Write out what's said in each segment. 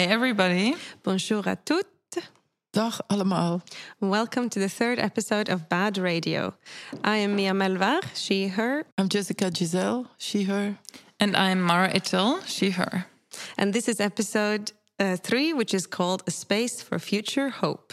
Hi, everybody. Bonjour à toutes. Dag allemaal. Welcome to the third episode of Bad Radio. I am Mia Melvar, she, her. I'm Jessica Giselle, she, her. And I'm Mara Itil, she, her. And this is episode uh, three, which is called A Space for Future Hope.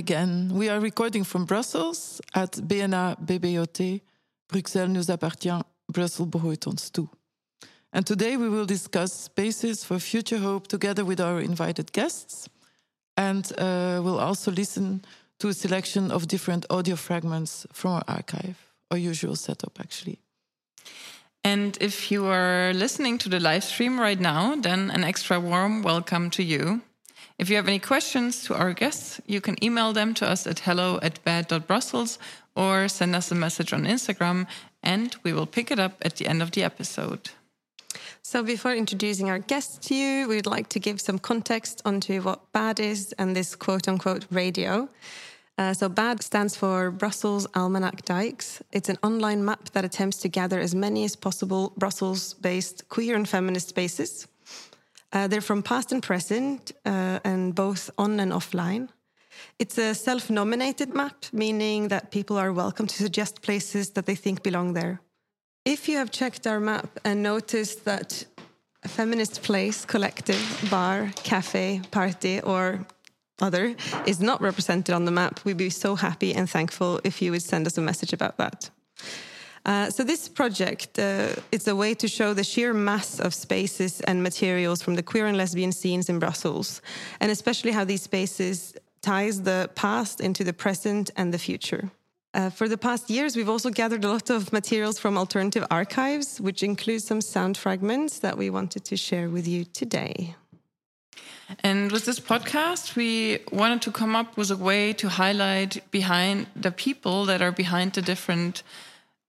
Again. We are recording from Brussels at BNA BBOT. Bruxelles nous appartient, Brussels behoort ons toe. And today we will discuss spaces for future hope together with our invited guests. And uh, we'll also listen to a selection of different audio fragments from our archive, our usual setup, actually. And if you are listening to the live stream right now, then an extra warm welcome to you. If you have any questions to our guests, you can email them to us at hello at bad.brussels or send us a message on Instagram, and we will pick it up at the end of the episode. So, before introducing our guests to you, we'd like to give some context onto what BAD is and this quote unquote radio. Uh, so, BAD stands for Brussels Almanac Dykes. It's an online map that attempts to gather as many as possible Brussels based queer and feminist spaces. Uh, they're from past and present, uh, and both on and offline. It's a self nominated map, meaning that people are welcome to suggest places that they think belong there. If you have checked our map and noticed that a feminist place, collective, bar, cafe, party, or other is not represented on the map, we'd be so happy and thankful if you would send us a message about that. Uh, so this project uh, is a way to show the sheer mass of spaces and materials from the queer and lesbian scenes in Brussels, and especially how these spaces ties the past into the present and the future. Uh, for the past years, we've also gathered a lot of materials from alternative archives, which includes some sound fragments that we wanted to share with you today. And with this podcast, we wanted to come up with a way to highlight behind the people that are behind the different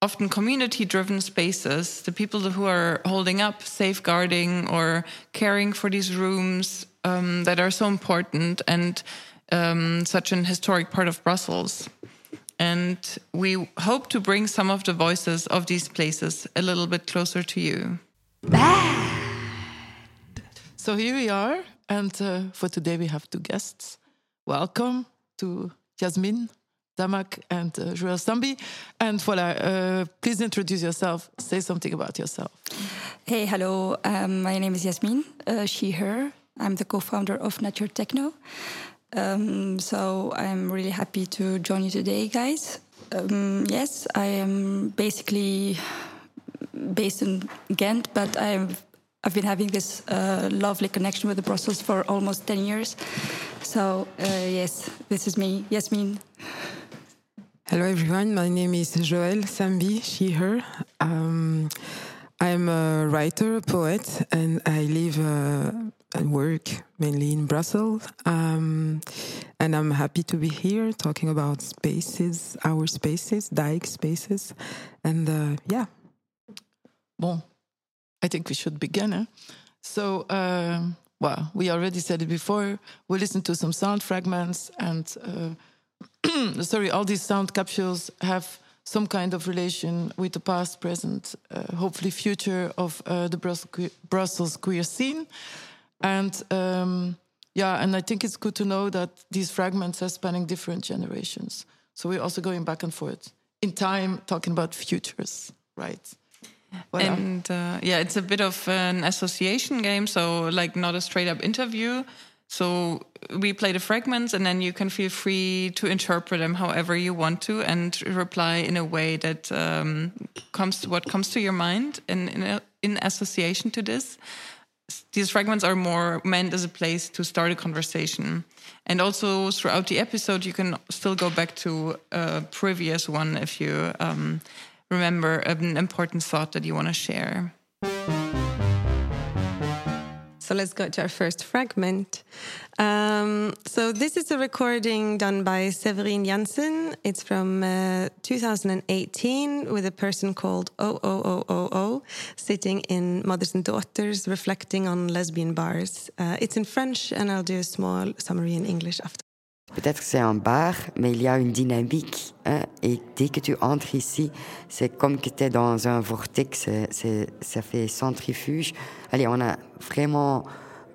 often community driven spaces, the people who are holding up, safeguarding, or caring for these rooms um, that are so important and um, such an historic part of Brussels. And we hope to bring some of the voices of these places a little bit closer to you. So here we are, and uh, for today we have two guests. Welcome to Yasmine Dammak and uh, Joëlle Sambi. And voilà, uh, please introduce yourself. Say something about yourself. Hey, hello. Um, my name is Yasmine, uh, she, her. I'm the co founder of Not Your Techno. Um, so I'm really happy to join you today, guys. Um, yes, I am basically based in Ghent, but I've I've been having this uh, lovely connection with the Brussels for almost 10 years. So, uh, yes, this is me, Yasmine. Hello, everyone. My name is Joëlle Sambi, she, her. Um, I'm a writer, a poet, and I live uh, and work mainly in Brussels. Um, and I'm happy to be here talking about spaces, our spaces, Dyke spaces. And uh, yeah. Bon, I think we should begin. Eh? So, uh, well, we already said it before. We listened to some sound fragments, and uh, sorry, all these sound capsules have some kind of relation with the past, present, uh, hopefully future of uh, the Brussels queer, Brussels queer scene. And um, yeah, and I think it's good to know that these fragments are spanning different generations. So we're also going back and forth in time, talking about futures, right? And uh, yeah, it's a bit of an association game, so like not a straight up interview. So we play the fragments, and then you can feel free to interpret them however you want to, and reply in a way that um, comes to what comes to your mind in in, a, in association to this. These fragments are more meant as a place to start a conversation, and also throughout the episode, you can still go back to a previous one if you. Um, remember an important thought that you want to share. So let's go to our first fragment. Um, so this is a recording done by Severine Jansen. It's from uh, 2018 with a person called OOOOO sitting in Mothers and Daughters reflecting on lesbian bars. Uh, it's in French and I'll do a small summary in English after. Peut-être que c'est un bar, mais il y a une dynamique. Hein, et dès que tu entres ici, c'est comme que tu es dans un vortex, ça fait centrifuge. Allez, on a vraiment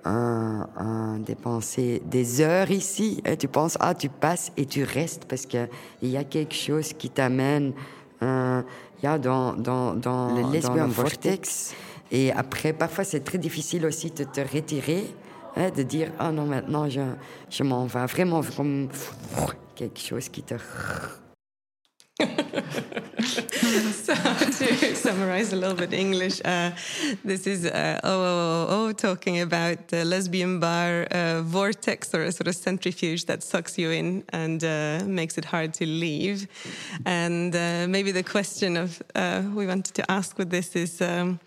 un, dépensé des heures ici. Et tu penses, ah, tu passes et tu restes parce qu'il y a quelque chose qui t'amène euh, dans, dans, dans, le lesbian vortex. Et après, parfois, c'est très difficile aussi de te retirer hein, de dire ah non maintenant je, je m'en vais vraiment comme quelque chose qui te so to summarize a little bit English, uh, this is uh, OOO talking about the lesbian bar uh, vortex or a sort of centrifuge that sucks you in and uh, makes it hard to leave. And uh, maybe the question of uh, we wanted to ask with this is. Um,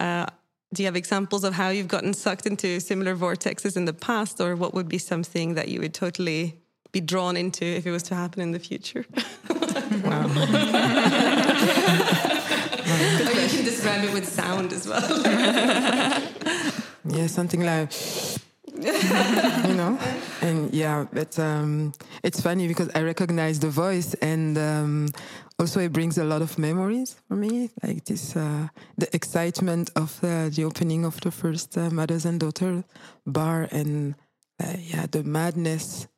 uh, do you have examples of how you've gotten sucked into similar vortexes in the past, or what would be something that you would totally be drawn into if it was to happen in the future? wow. or you can describe it with sound as well. yeah, something like you know and yeah but um, it's funny because i recognize the voice and um, also it brings a lot of memories for me like this uh, the excitement of uh, the opening of the first uh, mothers and daughter bar and uh, yeah the madness.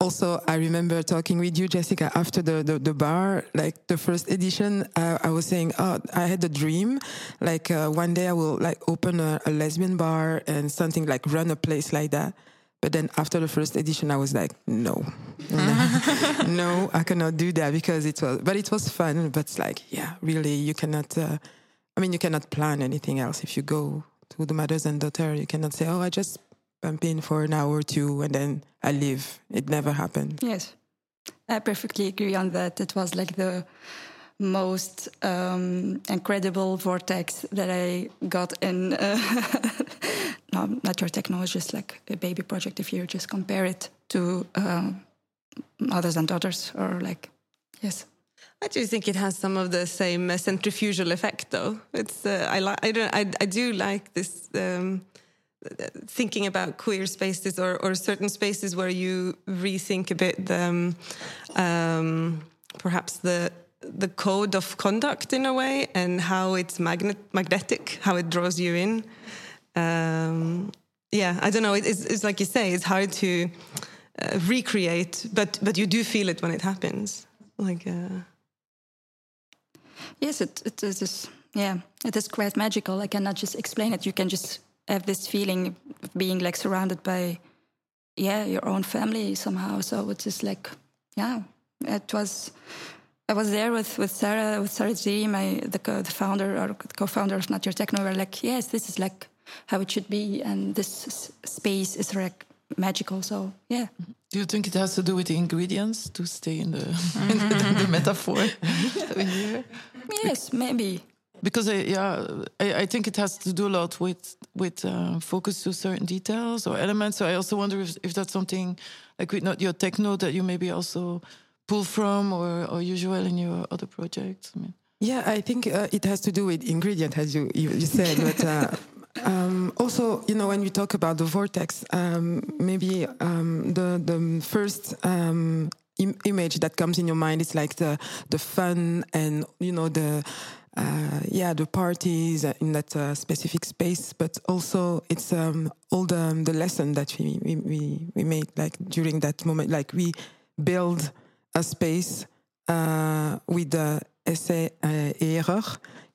Also i remember talking with you jessica after the, the, the bar like the first edition uh, i was saying oh i had a dream. Like uh, one day i will like open a, a, lesbian bar and something like run a place like that but then after the first edition i was like no no i cannot do that because it was but it was fun but like yeah really you cannot uh, i mean you cannot plan anything else if you go to the mothers and daughter you cannot say oh i just bump in for an hour or two and then I leave. It never happened. Yes, I perfectly agree on that. It was like the most um, incredible vortex that I got in. Uh, no, not your techno is just like a baby project if you just compare it to um, mothers and daughters or like, yes. I do think it has some of the same uh, centrifugal effect, though. It's uh, I like I don't I, I do like this um, thinking about queer spaces or, or certain spaces where you rethink a bit the, um, um, perhaps the the code of conduct in a way and how it's magnet magnetic how it draws you in. Um, yeah i don't know. It's, it's like you say it's hard to uh, recreate but but you do feel it when it happens. Like uh... yes it, it is yeah it is quite magical. I cannot just explain it. You can just have this feeling of being like surrounded by yeah your own family somehow. So it's just like yeah it was I was there with, with Sarah, with Sarah Z, my the, co- the founder or co-founder of Not Your Techno. We're like, yes, this is like how it should be, and this s- space is like magical. So yeah. Do you think it has to do with the ingredients to stay in the, in the, the metaphor? yes, maybe because I, yeah, I, I, think it has to do a lot with with uh, focus to certain details or elements. So I also wonder if, if that's something like with not your techno that you maybe also pull from or or usual in your other projects. I mean. Yeah, I think uh, it has to do with ingredient, as you you, you said, but. Uh, um, also, you know, when we talk about the vortex, um, maybe um, the the first um, Im image that comes in your mind is like the the fun and you know the uh, yeah, the parties in that uh, specific space, but also it's um, all the, um, the lesson that we, we, we made like during that moment. Like we build a space uh, with the essay uh, error,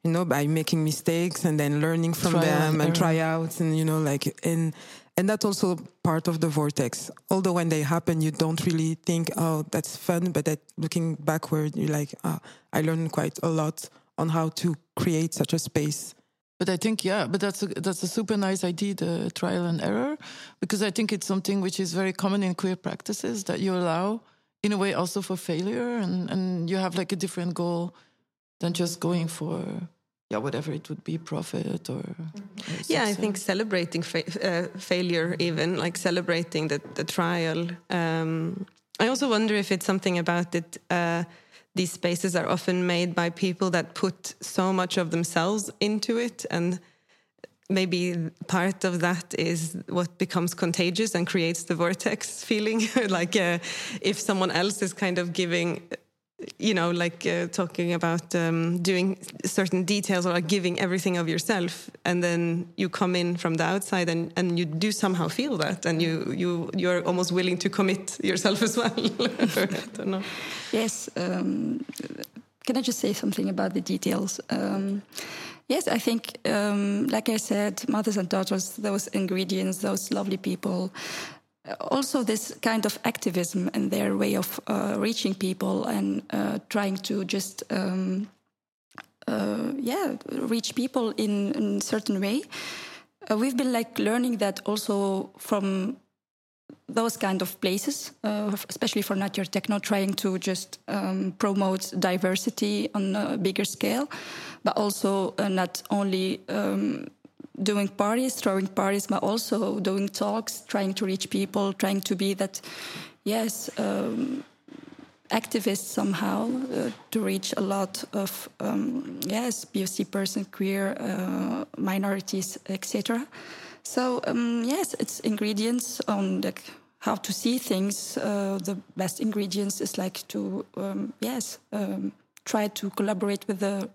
you know, by making mistakes and then learning from try them and tryouts and, you know, like, and, and that's also part of the vortex. Although when they happen, you don't really think, oh, that's fun. But that looking backward, you're like, oh, I learned quite a lot on how to create such a space. But I think yeah, but that's a, that's a super nice idea, the trial and error, because I think it's something which is very common in queer practices that you allow, in a way, also for failure, and and you have like a different goal than just going for yeah, whatever it would be, profit or. or Yeah, I think celebrating fa- uh, failure, even like celebrating the, the trial. Um, I also wonder if it's something about it. Uh, these spaces are often made by people that put so much of themselves into it, and maybe part of that is what becomes contagious and creates the vortex feeling. like uh, if someone else is kind of giving you know, like uh, talking about um, doing certain details or like giving everything of yourself, and then you come in from the outside and, and you do somehow feel that, and you you you're almost willing to commit yourself as well. I don't know. Yes. Um, can I just say something about the details? Um, yes, I think, um, like I said, mothers and daughters, those ingredients, those lovely people. Also, this kind of activism and their way of uh, reaching people and uh, trying to just, um, uh, yeah, reach people in, in a certain way. Uh, we've been like learning that also from those kind of places, uh, especially for Not Your Techno, trying to just um, promote diversity on a bigger scale, but also uh, not only um, doing parties, throwing parties, but also doing talks, trying to reach people, trying to be that, yes, um, activist somehow uh, to reach a lot of, um, yes, POC person, queer, uh, minorities, etc. So um, yes, it's ingredients on like how to see things. Uh, the best ingredients is like to um, yes um, try to collaborate with the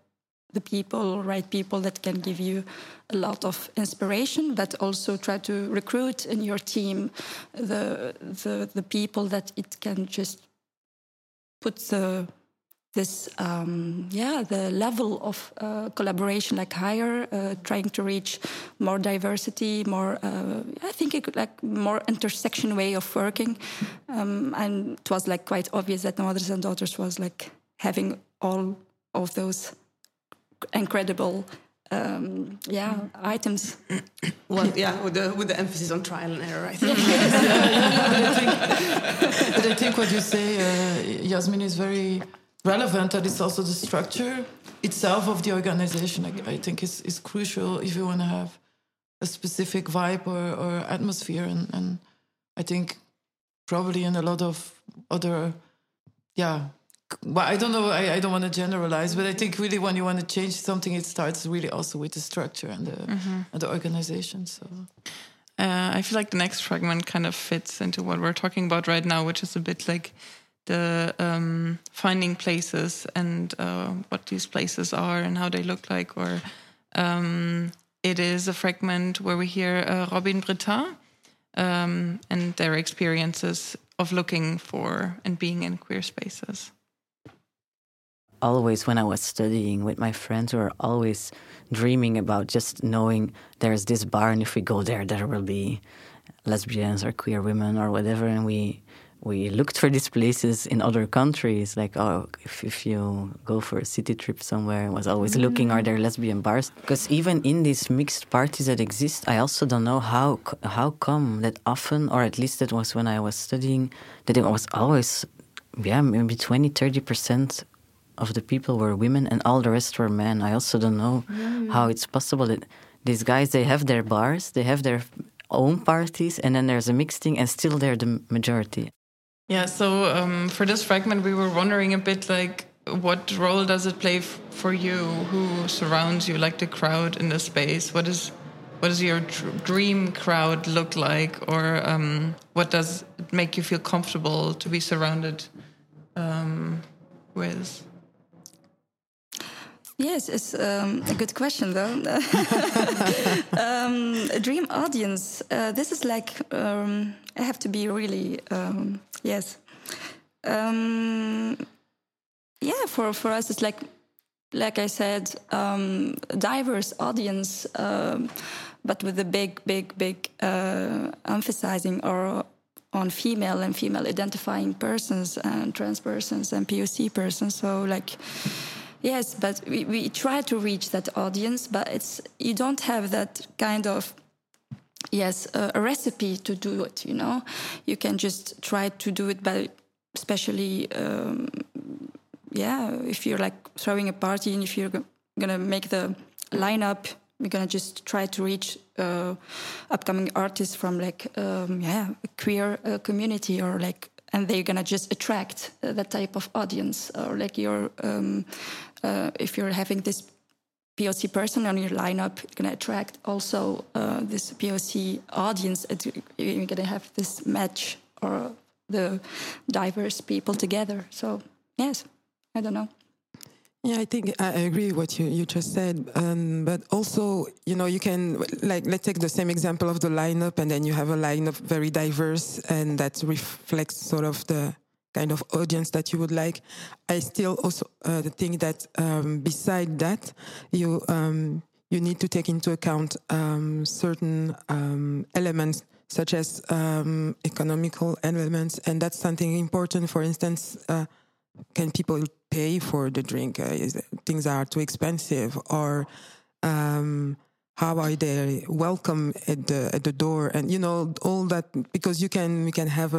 the people, right people that can give you a lot of inspiration, but also try to recruit in your team the the the people that it can just put the this um, yeah the level of uh, collaboration like higher uh, trying to reach more diversity more uh, i think it could like more intersection way of working. Um, and it was like quite obvious that mothers and daughters was like having all of those incredible um, yeah items Well, yeah, with the with the emphasis on trial and error, I think. but I think what you say, uh, Yasmine, is very relevant. That it's also the structure itself of the organization. I, I think is is crucial if you want to have a specific vibe or, or atmosphere. And, and I think probably in a lot of other, yeah. Well, I don't know. I, I don't want to generalize, but I think really when you want to change something, it starts really also with the structure and the and the organization. So. Uh, I feel like the next fragment kind of fits into what we're talking about right now, which is a bit like the um, finding places and uh, what these places are and how they look like. Or um, it is a fragment where we hear uh, Robin Bretin um, and their experiences of looking for and being in queer spaces. Always when I was studying with my friends, we were always dreaming about just knowing there's this bar, and if we go there, there will be lesbians or queer women or whatever. And we we looked for these places in other countries. Like, oh, if, if you go for a city trip somewhere, I was always looking, are there lesbian bars? Because even in these mixed parties that exist, I also don't know how how come that often, or at least that was when I was studying, that it was always, yeah, maybe 20, 30 percent of the people were women and all the rest were men. I also don't know how it's possible that these guys they have their bars, they have their own parties, and then there's a mixed thing, and still they're the majority. Yeah, so um, for this fragment, we were wondering a bit like, what role does it play f- for you? Who surrounds you, like the crowd in the space? What is what does your dr- dream crowd look like, or um, what does it make you feel comfortable to be surrounded um, with? Yes, it's um, a good question though. um, dream audience. Uh, this is like um, I have to be really um, yes. Um, yeah, for for us it's like like I said, um, diverse audience, but with a big, big, big uh, emphasizing or on female and female identifying persons and trans persons and POC persons. So like. Yes, but we, we try to reach that audience, but it's you don't have that kind of yes a recipe to do it. You know, you can just try to do it by especially um, yeah if you're like throwing a party and if you're gonna make the lineup. We're gonna just try to reach uh, upcoming artists from like um, yeah queer uh, community or like, and they're gonna just attract uh, that type of audience or like your um, uh, if you're having this POC person on your lineup, you're gonna attract also uh, this POC audience. You're gonna have this match or the diverse people together. So yes, I don't know. Yeah, I think I agree with what you, you just said. Um, but also, you know, you can, like, let's take the same example of the lineup, and then you have a lineup very diverse, and that reflects sort of the kind of audience that you would like. I still also uh, think that um, beside that, you, um, you need to take into account um, certain um, elements such as um, economical elements, and that's something important. For instance, uh, can people pay for the drink? Uh, is, things are too expensive, or um, how are they welcome at the at the door? And you know all that because you can we can have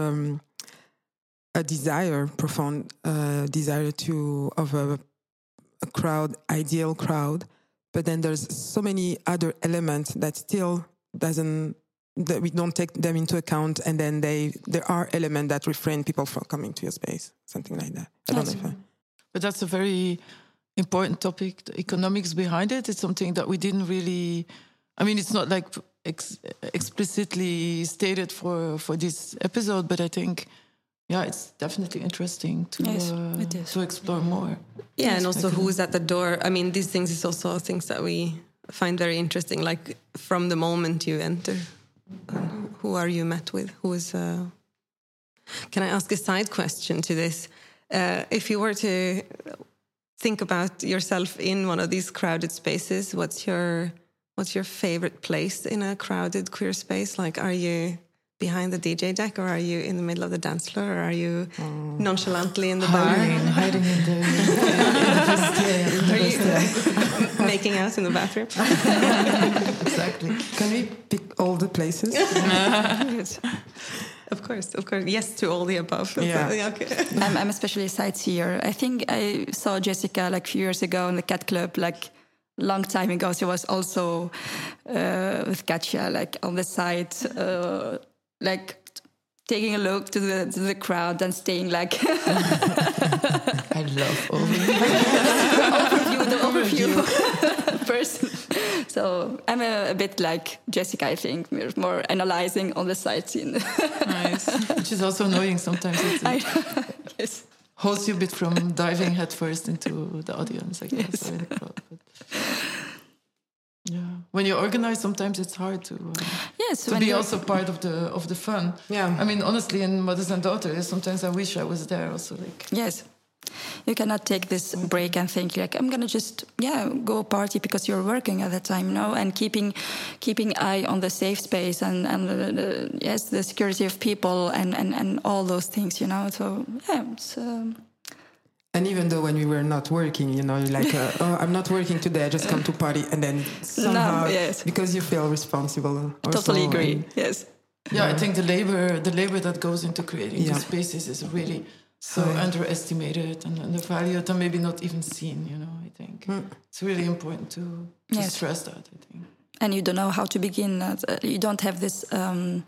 a desire, profound uh, desire to of a, a crowd, ideal crowd, but then there's so many other elements that still doesn't that we don't take them into account. And then they there are elements that refrain people from coming to your space something like that. I don't I, but that's a very important topic. The economics behind it it's something that we didn't really i mean it's not like ex explicitly stated for for this episode but i think yeah it's definitely interesting to yes, uh, to explore more yeah and also who's at the door i mean these things is also things that we find very interesting like from the moment you enter who are you met with? Who is? Uh... Can I ask a side question to this? Uh, if you were to think about yourself in one of these crowded spaces, what's your what's your favorite place in a crowded queer space? Like, are you behind the DJ deck, or are you in the middle of the dance floor, or are you mm. nonchalantly in the hiding, bar? Hiding in the, in the, Are you making out in the bathroom? exactly. Can we pick all the places? yes. Of course, of course. Yes to all the above. Yeah. okay. I'm, I'm especially a sightseer. I think I saw Jessica like a few years ago in the Cat Club, like long time ago. She was also uh, with Katja, like on the side. Uh, like taking a look to the to the crowd and staying like I love overview. overview the overview person. So I'm a, a, bit like Jessica, I think, We're more analyzing on the side scene. nice, which is also annoying sometimes. It I yes. holds you a bit from diving headfirst into the audience, I guess. Yes. Yeah, when you organize, sometimes it's hard to uh, yes to be also part of the of the fun. Yeah, I mean, honestly, in mothers and daughters, sometimes I wish I was there also. Like yes, you cannot take this break and think like I'm gonna just yeah go party because you're working at that time, no? and keeping keeping eye on the safe space and and the, the, yes the security of people and and and all those things, you know. So yeah, it's. Um, and even though when we were not working, you know, like, uh, oh, I'm not working today, I just come to party, and then somehow, no, yes. because you feel responsible. Totally agree. yes. Yeah, I think the labor, the labor that goes into creating yeah. these spaces is really so right. underestimated and undervalued, and maybe not even seen. You know, I think mm. it's really important to, to yes. stress that. I think. And you don't know how to begin. Uh, you don't have this. Um,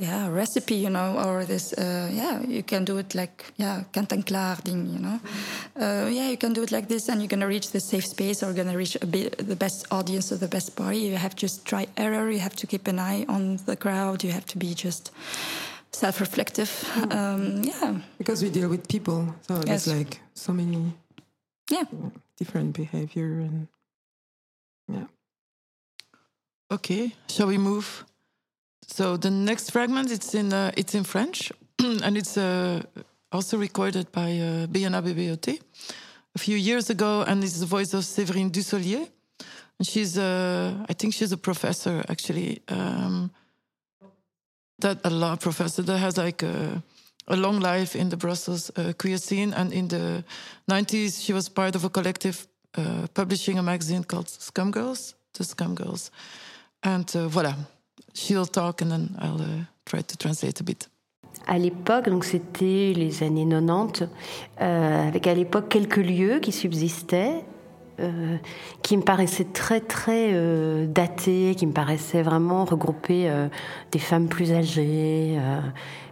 yeah recipe you know or this uh, yeah you can do it like yeah kant and klaar thing you know. Uh, yeah you can do it like this and you're gonna reach the safe space or gonna reach bit, the best audience or the best party. You have to just try error you have to keep an eye on the crowd you have to be just self-reflective. Um, yeah. Because we deal with people so yes. there's like so many yeah. different behavior and yeah. Okay shall we move so the next fragment it's in uh, it's in French and it's uh, also recorded by uh, Biana a few years ago, and it's the voice of Séverine Dusollier. And she's uh, I think she's a professor actually. Um, that a law professor that has like a, a long life in the Brussels uh, queer scene, and in the 90s she was part of a collective uh, publishing a magazine called Scum Girls, the Scum Girls, and uh, voilà. She'll talk and then I'll uh, try to translate a bit. À l'époque, donc c'était les années 90, euh, avec à l'époque quelques lieux qui subsistaient. euh, qui me paraissait très très euh, daté, qui me paraissait vraiment regrouper euh, des femmes plus âgées, euh,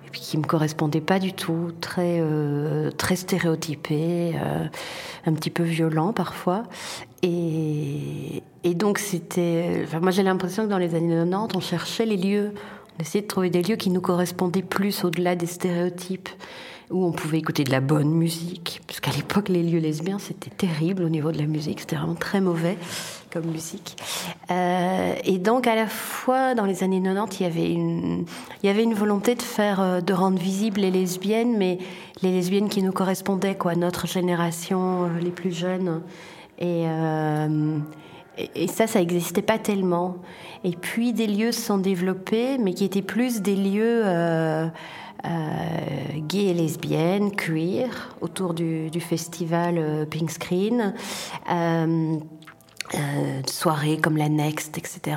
et puis qui me correspondait pas du tout, très euh, très stéréotypé, euh, un petit peu violent parfois. Et, et donc c'était, enfin, moi j'ai l'impression que dans les années 90, on cherchait les lieux, on essayait de trouver des lieux qui nous correspondaient plus au-delà des stéréotypes où on pouvait écouter de la bonne musique, parce qu'à l'époque, les lieux lesbiens, c'était terrible au niveau de la musique, c'était vraiment très mauvais comme musique. Euh, et donc, à la fois, dans les années 90, il y avait une, volonté de faire, euh, de rendre visibles les lesbiennes, mais les lesbiennes qui nous correspondaient, quoi, notre génération, euh, les plus jeunes. Et, ça, ça n'existait pas tellement. Et puis, des lieux se sont développés, mais qui étaient plus des lieux... euh, gays et lesbiennes, queer, autour du, festival euh, Pink Screen. Euh, euh, soirées comme la Next, etc.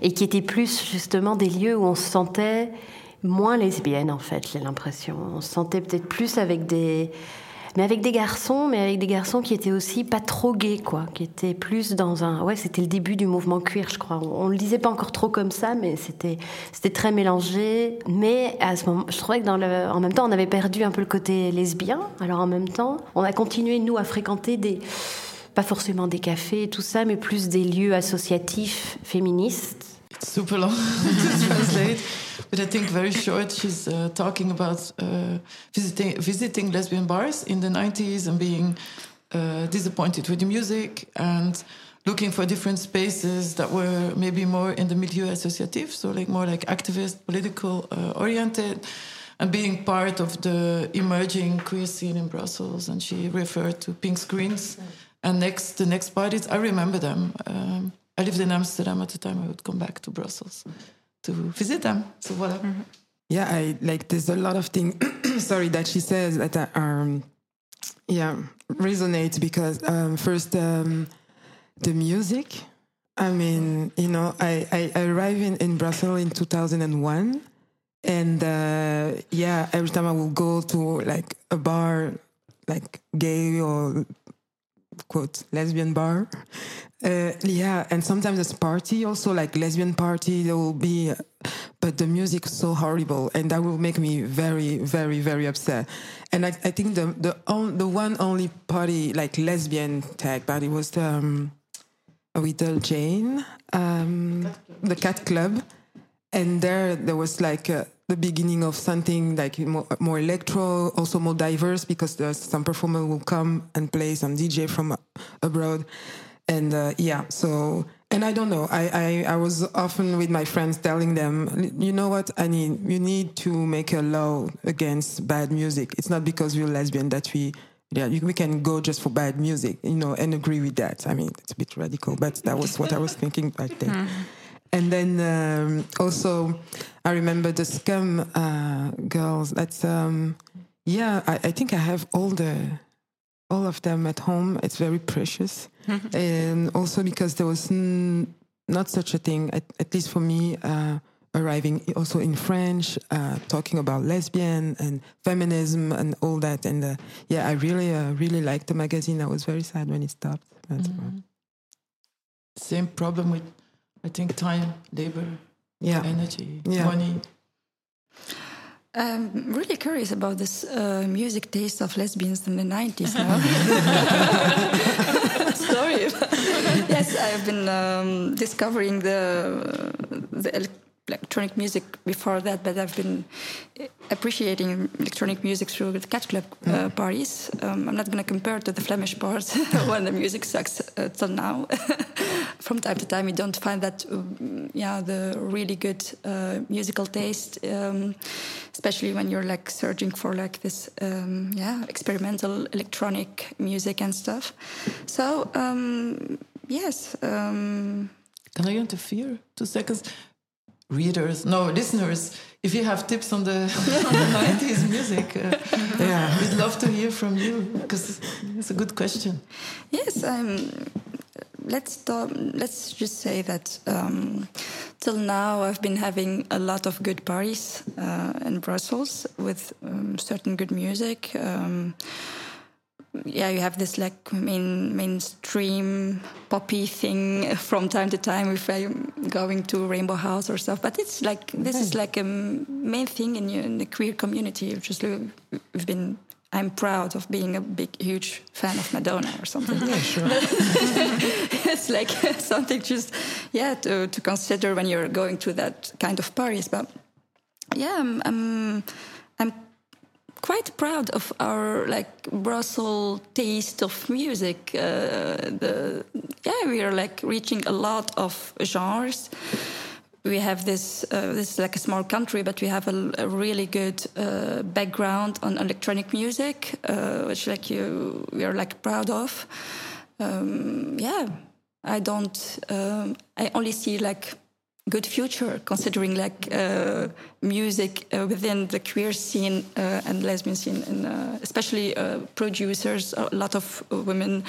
Et qui étaient plus justement des lieux où on se sentait moins lesbienne en fait, j'ai l'impression. On se sentait peut-être plus avec des, mais avec des garçons, mais avec des garçons qui étaient aussi pas trop gays, quoi, qui étaient plus dans un, ouais, c'était le début du mouvement queer, je crois. On, on le disait pas encore trop comme ça, mais c'était, c'était très mélangé. Mais à ce moment, je trouvais que en même temps, on avait perdu un peu le côté lesbien. Alors en même temps, on a continué nous à fréquenter des, pas forcément des cafés et tout ça, mais plus des lieux associatifs féministes. Super long but I think very short. She's uh, talking about uh, visiting visiting lesbian bars in the 90s and being uh, disappointed with the music and looking for different spaces that were maybe more in the milieu associatif, so like more like activist, political uh, oriented, and being part of the emerging queer scene in Brussels. And she referred to pink screens and next the next parties. I remember them. Um, I lived in Amsterdam at the time. I would come back to Brussels to visit them. So voilà. Yeah, I like. There's a lot of things. sorry that she says that uh, um, yeah, resonate because um, first um, the music. I mean, you know, I I, I arrived in, in Brussels in 2001, and uh, yeah, every time I will go to like a bar, like gay or quote lesbian bar. Uh, yeah, and sometimes it's party also like lesbian party. There will be, but the music so horrible, and that will make me very, very, very upset. And I, I think the the on, the one only party like lesbian tag party was the um, Little Jane, um, the Cat Club, and there there was like. Uh, the beginning of something like more, more electro, also more diverse because there's some performer will come and play some DJ from abroad, and uh, yeah. So and I don't know. I, I I was often with my friends telling them, you know what? I need you need to make a law against bad music. It's not because we're lesbian that we. Yeah, we can go just for bad music, you know, and agree with that. I mean, it's a bit radical, but that was what I was thinking back then. And then um, also, I remember the Scum uh, girls. That's um, yeah. I, I think I have all the all of them at home. It's very precious, and also because there was n- not such a thing, at, at least for me. Uh, arriving also in French, uh, talking about lesbian and feminism and all that, and uh, yeah, I really, uh, really liked the magazine. I was very sad when it stopped. But, uh, Same problem with, I think, time, labor, yeah, energy, Yeah. money. I'm really curious about this uh, music taste of lesbians in the 90s now. Sorry. yes, I've been um, discovering the, the elec- electronic music before that, but I've been appreciating electronic music through the cat club uh, parties. Um, I'm not going to compare to the Flemish bars when the music sucks uh, till now. From time to time, you don't find that, um, yeah, the really good uh, musical taste, um, especially when you're like searching for like this, um, yeah, experimental electronic music and stuff. So, um, yes. Um, Can I interfere? Two seconds. Readers, no, listeners, if you have tips on the, on the 90s music, uh, yeah. we'd love to hear from you because it's a good question. Yes, um, let's talk, let's just say that um, till now I've been having a lot of good parties uh, in Brussels with um, certain good music. Um, yeah, you have this like main mainstream poppy thing from time to time if I'm going to Rainbow House or stuff. But it's like this is like a main thing in, in the queer community. Just we've been. I'm proud of being a big, huge fan of Madonna or something. Yeah, sure. it's like something just, yeah, to, to consider when you're going to that kind of parties. But yeah, I'm, I'm quite proud of our like Brussels taste of music. Uh, the yeah, we are like reaching a lot of genres. We have this. Uh, this is like a small country, but we have a, a really good uh, background on electronic music, uh, which like you we are like proud of. Um, yeah, I don't. Um, I only see like good future considering like uh, music uh, within the queer scene uh, and lesbian scene and uh, especially uh, producers a lot of women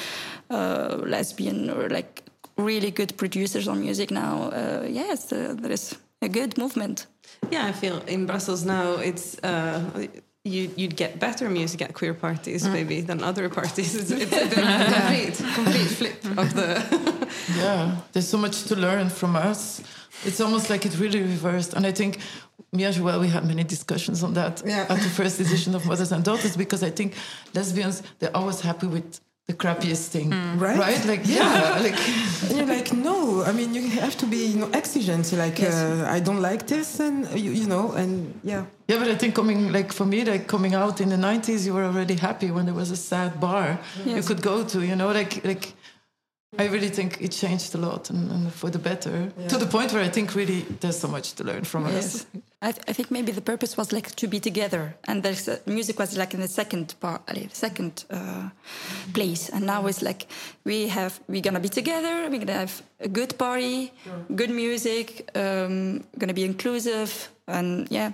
uh, lesbian or like really good producers on music now yes there is a good movement yeah i feel in brussels now it's you, you'd get better music at queer parties mm. maybe than other parties. It's, it's a complete, complete flip of the. yeah, there's so much to learn from us it's almost like it really reversed. And I think me as well, we had many discussions on that yeah. at the first edition of Mothers and Daughters because I think lesbians, they're always happy with the crappiest thing, mm. right? Right? Like, yeah, like and you're like, no. I mean, you have to be you know, exigent. Like, yes. uh, I don't like this, and you, you, know, and yeah. Yeah, but I think coming like for me, like coming out in the '90s, you were already happy when there was a sad bar yes. you could go to. You know, like like I really think it changed a lot and, and for the better yeah. to the point where I think really there's so much to learn from yes. us. I, th I, think maybe the purpose was like to be together, and the music was like in the second part, second uh, place, and now it's like we have we're gonna be together, we're gonna have a good party, sure. good music, um, gonna be inclusive, and yeah,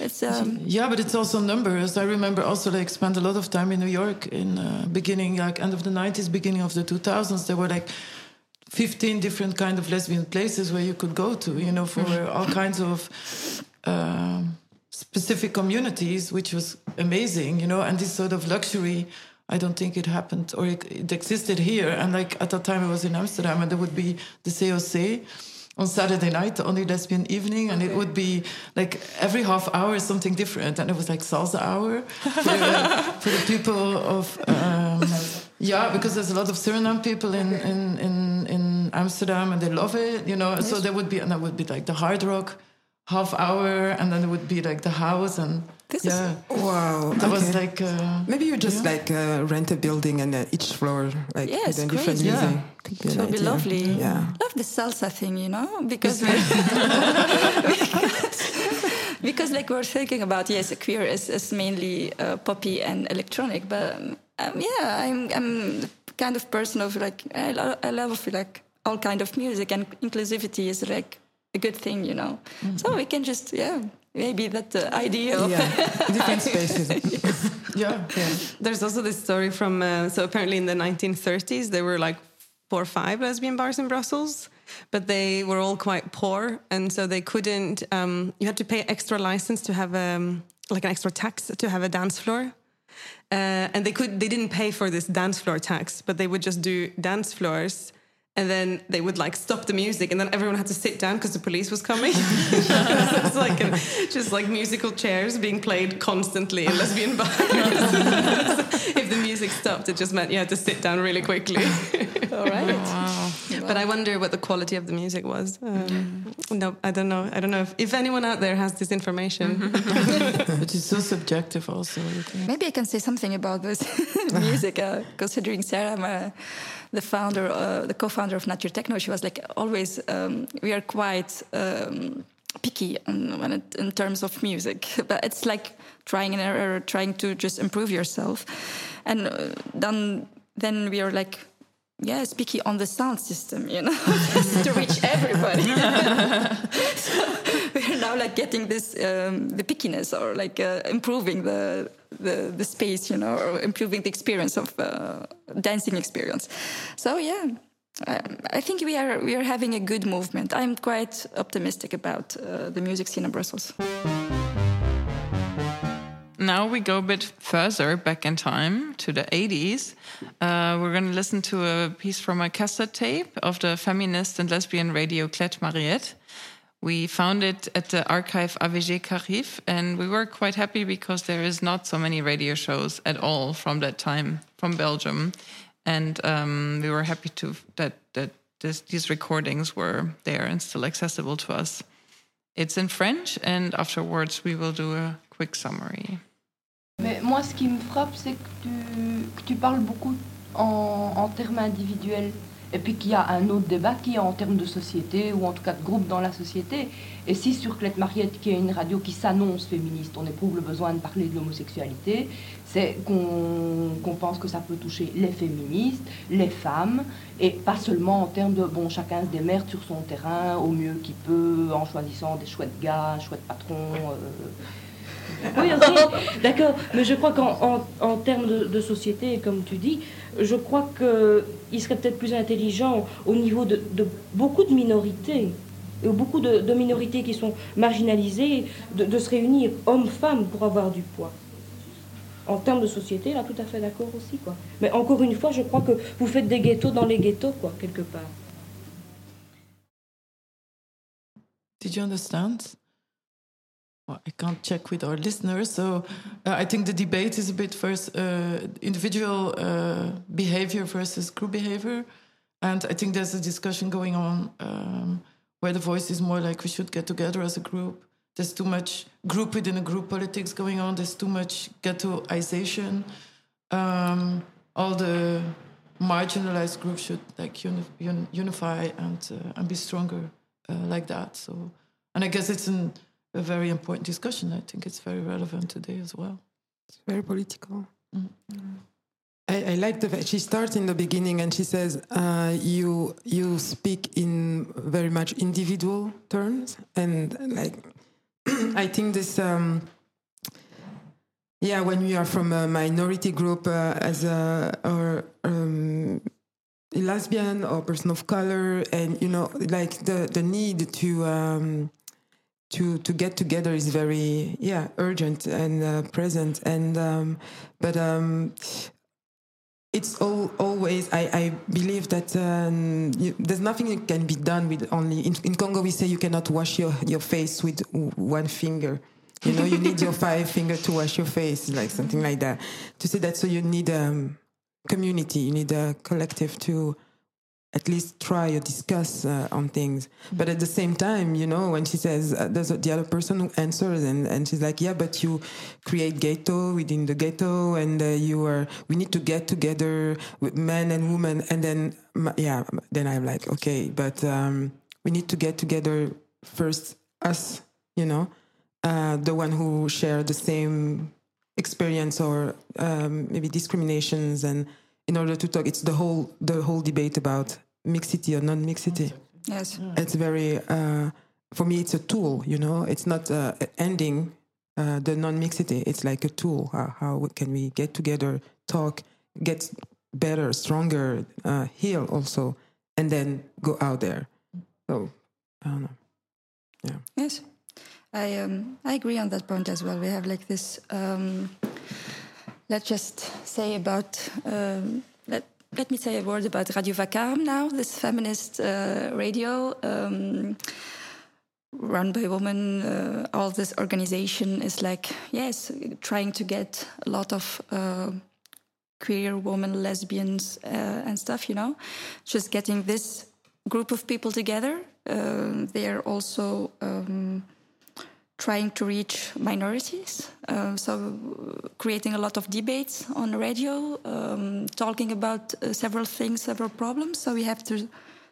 it's um, yeah, but it's also numbers. I remember also like spent a lot of time in New York in uh, beginning like end of the nineties, beginning of the two thousands. There were like fifteen different kind of lesbian places where you could go to, you know, for mm-hmm. all kinds of uh, specific communities, which was amazing, you know. And this sort of luxury, I don't think it happened or it, it existed here. And like at that time, I was in Amsterdam, and there would be the COC on Saturday night, the only lesbian evening, and okay. it would be like every half hour something different, and it was like salsa hour for, the, for the people of um, yeah, because there's a lot of Suriname people in, okay. in, in in Amsterdam, and they love it, you know. Yes. So there would be, and that would be like the hard rock half hour, and then it would be like the house and this yeah. is wow. That okay. was like uh, maybe you just yeah. like uh, rent a building and uh, each floor like yes, with different music. Yeah. Could so be lovely. Yeah, love the salsa thing, you know, because because, because, like we're thinking about yes, queer is, is mainly uh, poppy and electronic, but um, um, yeah, I'm I'm the kind of person of like I, lo I love like all kind of music and inclusivity is like a good thing, you know. Mm -hmm. So we can just yeah maybe that the idea of yeah, different spaces. yeah. yeah. There's also this story from uh, so apparently in the 1930s there were like four or five lesbian bars in Brussels, but they were all quite poor, and so they couldn't. Um, you had to pay extra license to have um, like an extra tax to have a dance floor. Uh, and they could they didn't pay for this dance floor tax, but they would just do dance floors and then they would like stop the music and then everyone had to sit down because the police was coming. It's like a, just like musical chairs being played constantly in lesbian bars. if the music stopped. It just meant you had to sit down really quickly. All right. Wow. but i wonder what the quality of the music was. Um, no i don't know. I don't know if, if anyone out there has this information. But it's so subjective also maybe i can say something about this music uh, considering sarah the founder, uh, the co-founder of Not Your Techno, she was like always. Um, we are quite um, picky in, it, in terms of music, but it's like trying and error, trying to just improve yourself, and uh, then then we are like yeah, speaking on the sound system, you know, to reach everybody. so we're now like getting this um, the pickiness or like uh, improving the, the the space, you know, or improving the experience of uh, dancing experience. So yeah. I, I think we are we are having a good movement. I'm quite optimistic about uh, the music scene in Brussels. Now we go a bit further back in time to the 80s. Uh, we're going to listen to a piece from a cassette tape of the feminist and lesbian radio Clet Mariette. We found it at the archive AVG Carhif, and we were quite happy because there is not so many radio shows at all from that time from Belgium, and um, we were happy to that that this, these recordings were there and still accessible to us. It's in French, and afterwards we will do a quick summary. Mais moi, ce qui me frappe, c'est que tu, parles beaucoup en, termes individuels. Et puis qu'il y a un autre débat qui est en termes de société, ou en tout cas de groupe dans la société. Et si sur Clette Mariette, qui est une radio qui s'annonce féministe, on éprouve le besoin de parler de l'homosexualité, c'est qu'on qu'on pense que ça peut toucher les féministes, les femmes, et pas seulement en termes de, bon, chacun se démerde sur son terrain au mieux qu'il peut, en choisissant des chouettes gars, un chouette patron. euh, Oui, d'accord. Mais je crois qu'en en, termes de, société, comme tu dis, je crois qu'il serait peut-être plus intelligent au niveau de, de beaucoup de minorités, beaucoup de, minorités qui sont marginalisées, de, de se réunir hommes-femmes pour avoir du poids. En termes de société, là, tout à fait d'accord aussi, quoi. Mais encore une fois, je crois que vous faites des ghettos dans les ghettos, quoi, quelque part. Did you understand? Well, I can't check with our listeners, so uh, I think the debate is a bit first uh, individual uh, behavior versus group behavior, and I think there's a discussion going on um, where the voice is more like we should get together as a group. There's too much group within a group politics going on. There's too much ghettoization. Um, all the marginalized groups should like uni- un- unify and uh, and be stronger uh, like that. So, and I guess it's an, a very important discussion. I think it's very relevant today as well. It's very political. I, I like the fact she starts in the beginning and she says uh, you you speak in very much individual terms and like I think this um, yeah when we are from a minority group uh, as a or um, lesbian or person of color and you know like the the need to um, to to get together is very yeah urgent and uh, present. And um, but um, it's all, always I, I believe that um, you, there's nothing that can be done with only in, in Congo we say you cannot wash your, your face with one finger. You know you need your five finger to wash your face like something like that. To say that so you need um, community you need a collective to at least try or discuss uh, on things. But at the same time, you know, when she says uh, there's the other person who answers and, and she's like, yeah, but you create ghetto within the ghetto and uh, you are, we need to get together with men and women. And then, yeah, then I'm like, okay, but um, we need to get together first, us, you know, uh, the one who share the same experience or um, maybe discriminations and in order to talk it's the whole the whole debate about mixity or non-mixity Yes. it's very uh, for me it's a tool you know it's not uh, ending uh, the non-mixity it's like a tool how, how can we get together talk get better stronger uh, heal also and then go out there so i don't know yeah Yes, I um, I agree on that point as well. We have like this. Um, let's just say about. Um, let Let me say a word about Radio Vacarme now. This feminist uh, radio. Um, Run by women, uh, all this organization is like yes, trying to get a lot of uh, queer women, lesbians, uh, and stuff. You know, just getting this group of people together. Um, they are also um, trying to reach minorities. Uh, so, creating a lot of debates on the radio, um, talking about uh, several things, several problems. So, we have to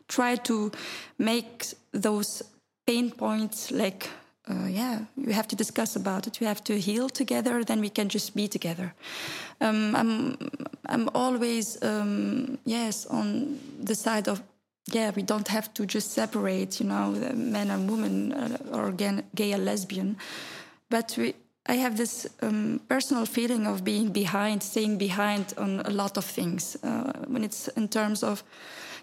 try to make those pain points like uh, yeah, you have to discuss about it. We have to heal together. Then we can just be together. Um, I'm I'm always um, yes on the side of yeah. We don't have to just separate, you know, men and women uh, or gay, gay and lesbian, but we. I have this um, personal feeling of being behind, staying behind on a lot of things. Uh, when it's in terms of,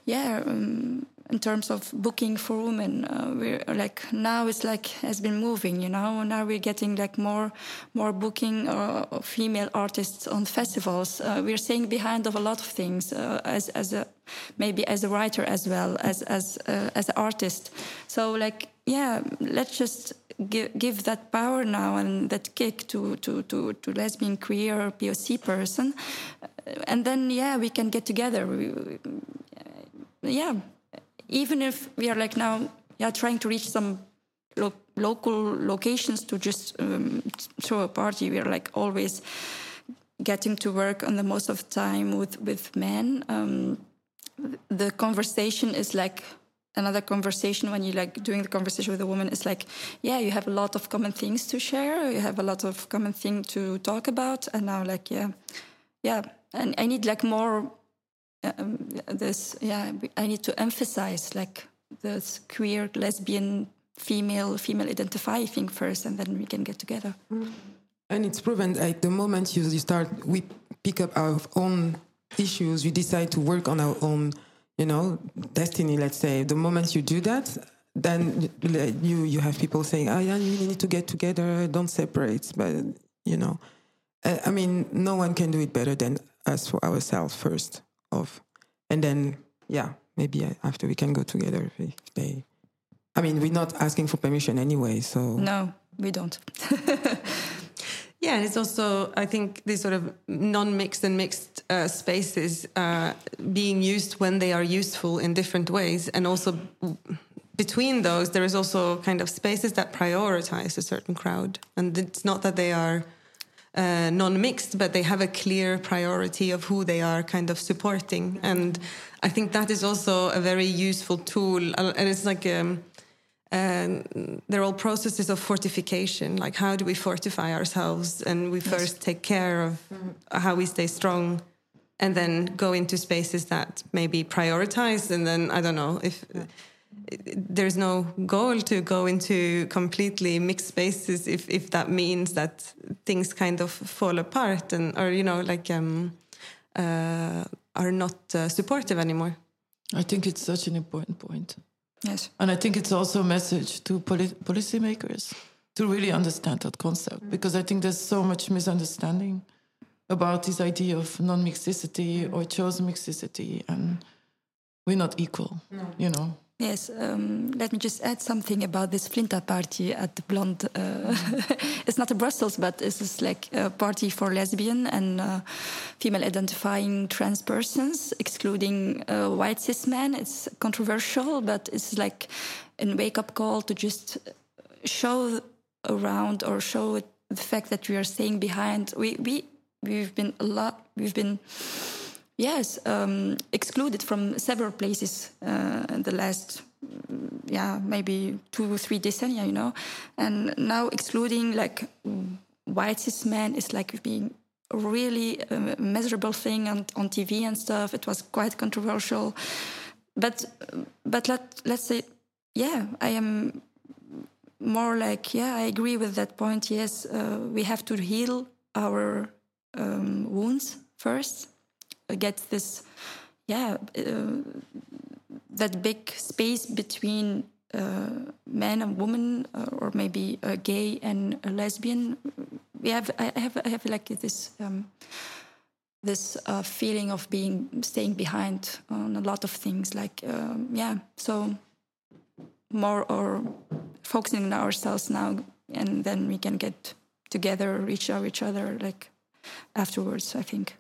yeah, um, in terms of booking for women. Uh, we're like now it's like has been moving, you know. Now we're getting like more more booking uh, of female artists on festivals. Uh, we're staying behind of a lot of things uh, as as a maybe as a writer as well as as uh, as an artist. So like yeah, let's just give, give that power now and that kick to to to, to lesbian, queer, POC person, and then yeah, we can get together. We, yeah, even if we are like now, yeah, trying to reach some lo local locations to just um, throw a party, we are like always getting to work on the most of the time with with men. Um, the conversation is like another conversation when you like doing the conversation with a woman is like yeah you have a lot of common things to share you have a lot of common thing to talk about and now like yeah yeah and i need like more um, this yeah i need to emphasize like this queer lesbian female female identify thing first and then we can get together. Mm. And it's proven like the moment you, you start we pick up our own issues we decide to work on our own you know destiny let's say. The moment you do that then you you have people saying oh yeah you need to get together don't separate but you know. Uh, I mean no one can do it better than us for ourselves first of and then yeah maybe after we can go together if they i mean we're not asking for permission anyway so. No we don't. Yeah and it's also i think these sort of non-mixed and mixed uh, spaces uh, being used when they are useful in different ways. And also between those there is also kind of spaces that prioritize a certain crowd. And it's not that they are uh, non-mixed, but they have a clear priority of who they are kind of supporting, and I think that is also a very useful tool. Uh, and it's like um, uh, they're all processes of fortification. Like how do we fortify ourselves, and we yes. first take care of how we stay strong, and then go into spaces that maybe prioritize, and then I don't know if. Yeah there's no goal to go into completely mixed spaces if if that means that things kind of fall apart and or you know like um, uh, are not uh, supportive anymore. I think it's such an important point. Yes, and I think it's also a message to poli- policymakers to really understand that concept because I think there's so much misunderstanding about this idea of non-mixicity or chosen mixicity and we're not equal. No. You know. Yes, um, let me just add something about this Flinta party at the Blonde. Uh, it's not a Brussels, but it's like a party for lesbian and uh, female identifying trans persons, excluding uh, white cis men. It's controversial, but it's like a wake up call to just show around or show the fact that we are staying behind. We, we, we've been a lot, we've been yes, um, excluded from several places uh, in the last, yeah, maybe two or three decennia, you know, and now excluding like white cis men is like being a really uh, miserable thing on, on TV and stuff. It was quite controversial, but but let let's say, yeah, I am more like yeah, I agree with that point. Yes, uh, we have to heal our um, wounds first get this, yeah, uh, that big space between uh, man and woman, uh, or maybe a gay and a lesbian. We have, I have, I have like this. Um, this uh, feeling of being staying behind on a lot of things like um, yeah so more or focusing on ourselves now and then we can get together reach out each other like afterwards i think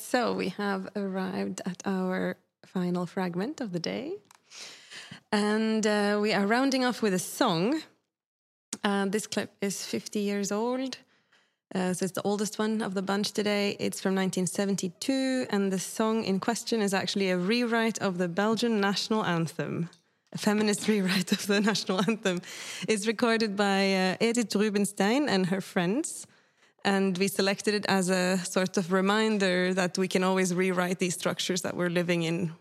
so we have arrived at our final fragment of the day. And uh, we are rounding off with a song. Uh, this clip is 50 years old. Uh, so it's the oldest one of the bunch today. It's from 1972, and the song in question is actually a rewrite of the Belgian national anthem, a feminist rewrite of the national anthem. It's recorded by uh, Edith Rubinstein and her friends and we selected it as a sort of reminder that we can always rewrite these structures that we're living in.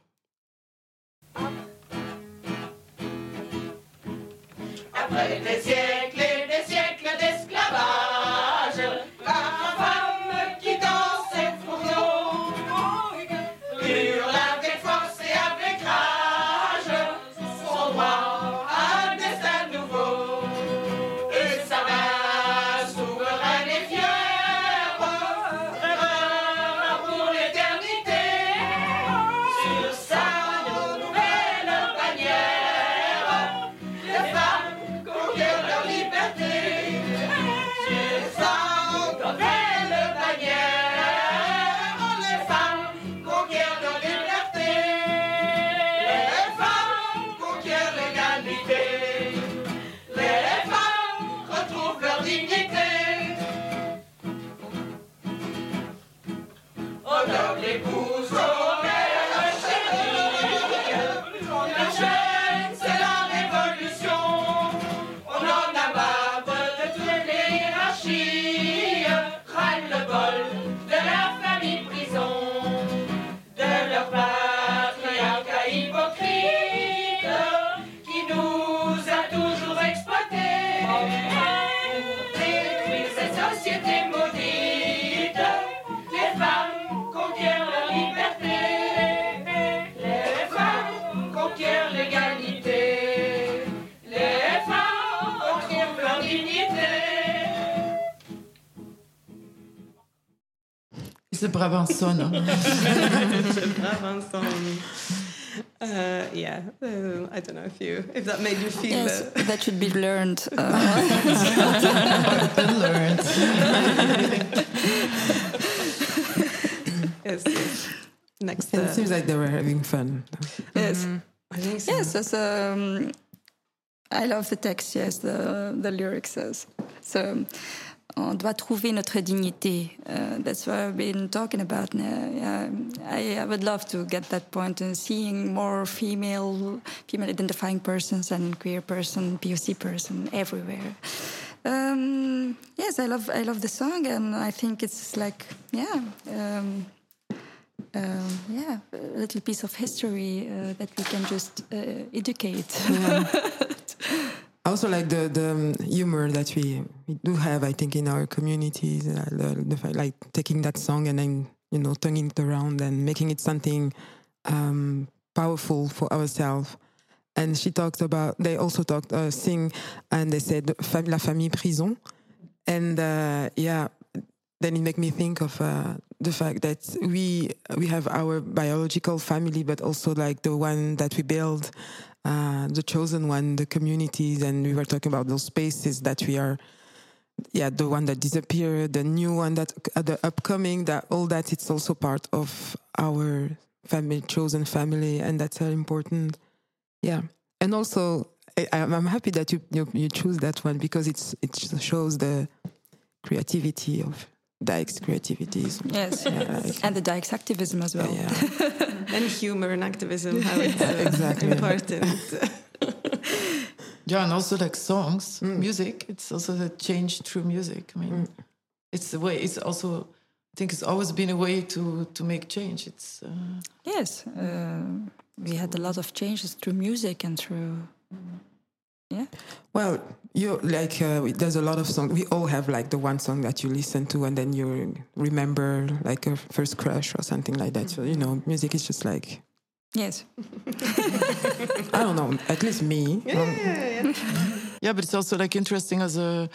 C'est Brabançon. Brabançon. Uh, yeah, uh, I don't know if you if that made you feel. Yes, uh, that should be learned. Uh, learned. yes, yes. Next. And uh, it seems like they were having fun. yes. I think so. Yes, that's, um, I love the text, yes, the, the lyrics says. So, on doit trouver notre dignité. Uh, that's what I've been talking about. Uh, I, I would love to get that point and seeing more female, female identifying persons and queer person, POC person everywhere. Um, yes, I love I love the song, and I think it's like yeah. Um, um, yeah, a little piece of history uh, that we can just uh, educate. I also like the the um, humor that we, we do have, I think, in our communities. Uh, the, the, like taking that song and then you know turning it around and making it something um, powerful for ourselves. And she talked about. They also talked uh, sing, and they said la famille prison, and uh, yeah, then it make me think of uh, the fact that we we have our biological family, but also like the one that we build, uh, the chosen one, the communities, and we were talking about those spaces that we are, yeah, the one that disappeared, the new one that uh, the upcoming, that all that it's also part of our family, chosen family, and that's very important. Yeah, and also I, I'm I'm happy that you, you you choose that one because it's it shows the creativity of Dyke's creativity. Yes, yeah, like- and the Dykes activism as well. yeah. and humor and activism, how it's uh, Exactly. important. Yeah, and also like songs, music. It's also the change through music. I mean, it's the way. It's also. I think it's always been a way to to make change. It's. Uh, Yes, uh, we had a lot of changes through music and through. Yeah, Well, you like uh, there's a lot of songs. We all have like the one song that you listen to and then you remember like a first crush or something like that. So you know, music is just like yes, I don't know. At least me. Um, yeah, Yeah, but it's also like interesting as a,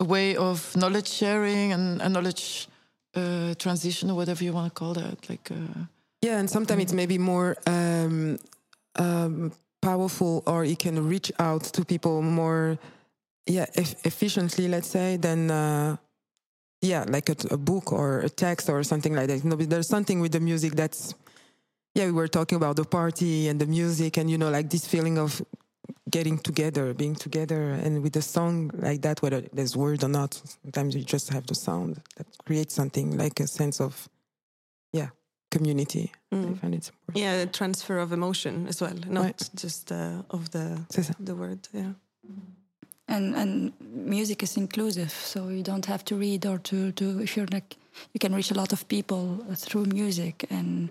a way of knowledge sharing and a knowledge uh, transition or whatever you want to call that. Like. Uh, Yeah, and sometimes it's maybe more um, um, powerful, or you can reach out to people more, yeah, eff- efficiently. Let's say than, uh, yeah, like a, a book or a text or something like that. You know, there's something with the music that's, yeah, we were talking about the party and the music, and you know, like this feeling of getting together, being together, and with a song like that, whether there's word or not, sometimes you just have the sound that creates something like a sense of, yeah, community. I Mm. find it's important. Yeah, the transfer of emotion as well, not Right. just uh, of the the word. Yeah. and and music is inclusive, so you don't have to read or to to if you're like you can reach a lot of people through music and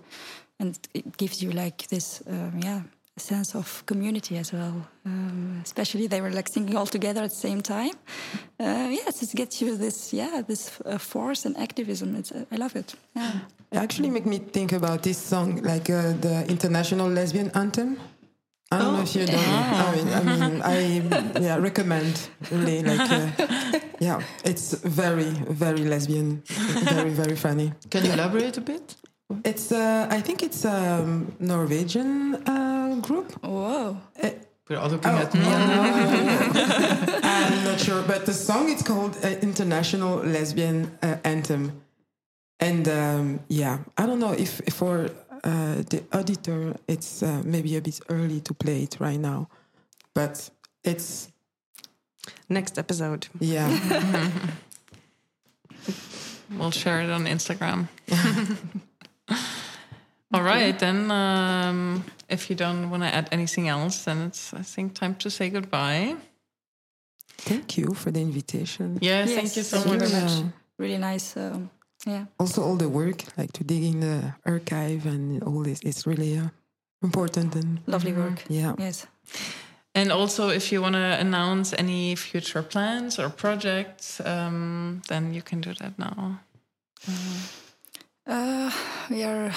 and it gives you like this um, yeah sense of community as well. Um, especially they were like singing all together at the same time. Uh, yes, it gets you this yeah this uh, force and activism. It's uh, I love it. Yeah. It actually make me think about this song, like uh, the international lesbian anthem. I don't know if you know. I mean, I mean, I yeah recommend really like uh, yeah, it's very very lesbian, very very funny. can you elaborate a bit? It's uh, I think it's a um, Norwegian uh, group. Whoa. We're all looking Oh, at me. I'm not sure, but the song is called uh, International Lesbian uh, Anthem, and um, yeah, I don't know if for uh, the auditor it's uh, maybe a bit early to play it right now, but it's Next episode. yeah, We'll share it on Instagram. All right, then um, if if you don't want to add anything else, then it's I think time to say goodbye. Thank you for the invitation. Yeah, Yes, thank you so thank much. very much. Yeah. Really nice. Um, yeah. Also, all the work, like to dig in the archive and all this, it's really uh, important and Lovely work. yeah. Yes. And also, if you want to announce any future plans or projects, um, then you can do that now. Uh, we are,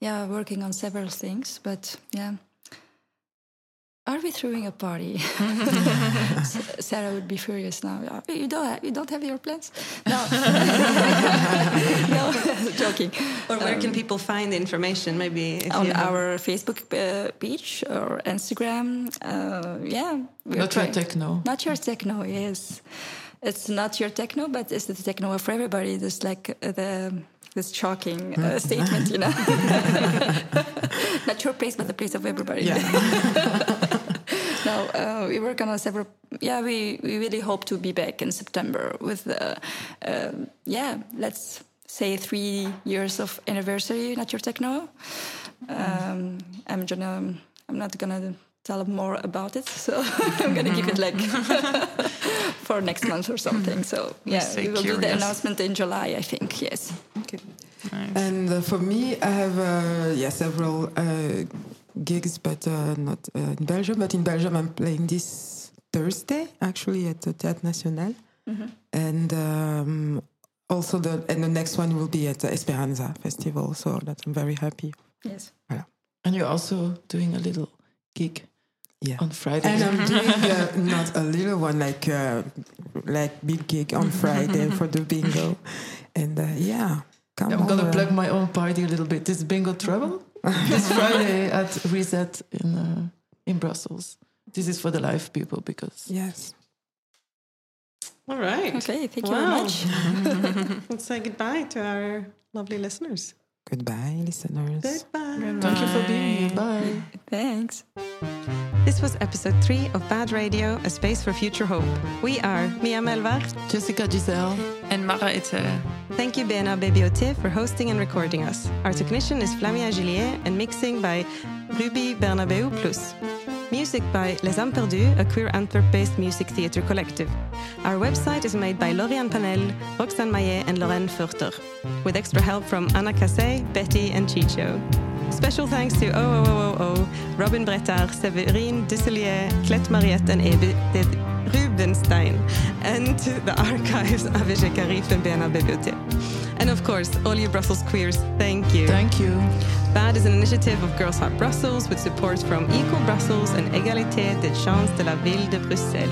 yeah, working on several things, but yeah. Are we throwing a party? Sarah would be furious now. "Oh, You don't, have, you don't have your plans? No, no, joking. Or where can people find the information? Maybe if on you have- our Facebook uh, page or Instagram. Uh, yeah, we're Not your techno. Not your techno, yes. It's not your techno, but it's the techno for everybody. This like uh, the this shocking uh, statement, you know. not your place, but the place of everybody. no, uh, we work on a several. Yeah, we we really hope to be back in September with. Uh, yeah, let's say three years of anniversary. Not your techno. Um, I'm gonna. I'm not gonna tell more about it, so I'm gonna give it like for next month or something. So yeah, stay we will do the announcement in July, I think. Yes. Okay. And uh, for me, I have uh, yeah several uh, gigs, but uh, not uh, in Belgium. But in Belgium, I'm playing this Thursday actually at the Théâtre National, and um, also the and the next one will be at the Esperanza Festival. So that I'm very happy. Yes. And you're also doing a little gig Yeah. on Friday. And I'm doing uh, not a little one like uh, like big gig on Friday for the bingo, and uh, yeah, come I'm gonna over. plug my own party a little bit. This bingo trouble this Friday at Reset in uh, in Brussels. This is for the live people because Yes. All right. Okay. Thank you very much. Let's say goodbye to our lovely listeners. Goodbye, listeners. Goodbye. thank you for being here. Bye. Thanks. This was episode three of Bad Radio, A Space for Future Hope. We are Mia Melvart. Jessica Giselle. And Mara Itte. Thank you, Bernard Bébioté, for hosting and recording us. Our technician is Flavia Gillier and mixing by Ruby Bernabeu Plus. Music by Les Âmes Perdues, a queer Antwerp-based music theatre collective. Our website is made by Lauriane Panel, Roxane Maillet and Lorraine Furter, with extra help from Anna Cassé, Betty and Chicho. Special thanks to OOOOO, Robin Brettard, Séverine Dusollier, Clette Mariette and Edith Rubinstein, and to the archives of Carhif and Bernard Bébioté. And of course, all you Brussels queers, thank you. Thank you. BAD is an initiative of Girls Heart Brussels with support from Equal Brussels and Égalité des chances de la ville de Bruxelles.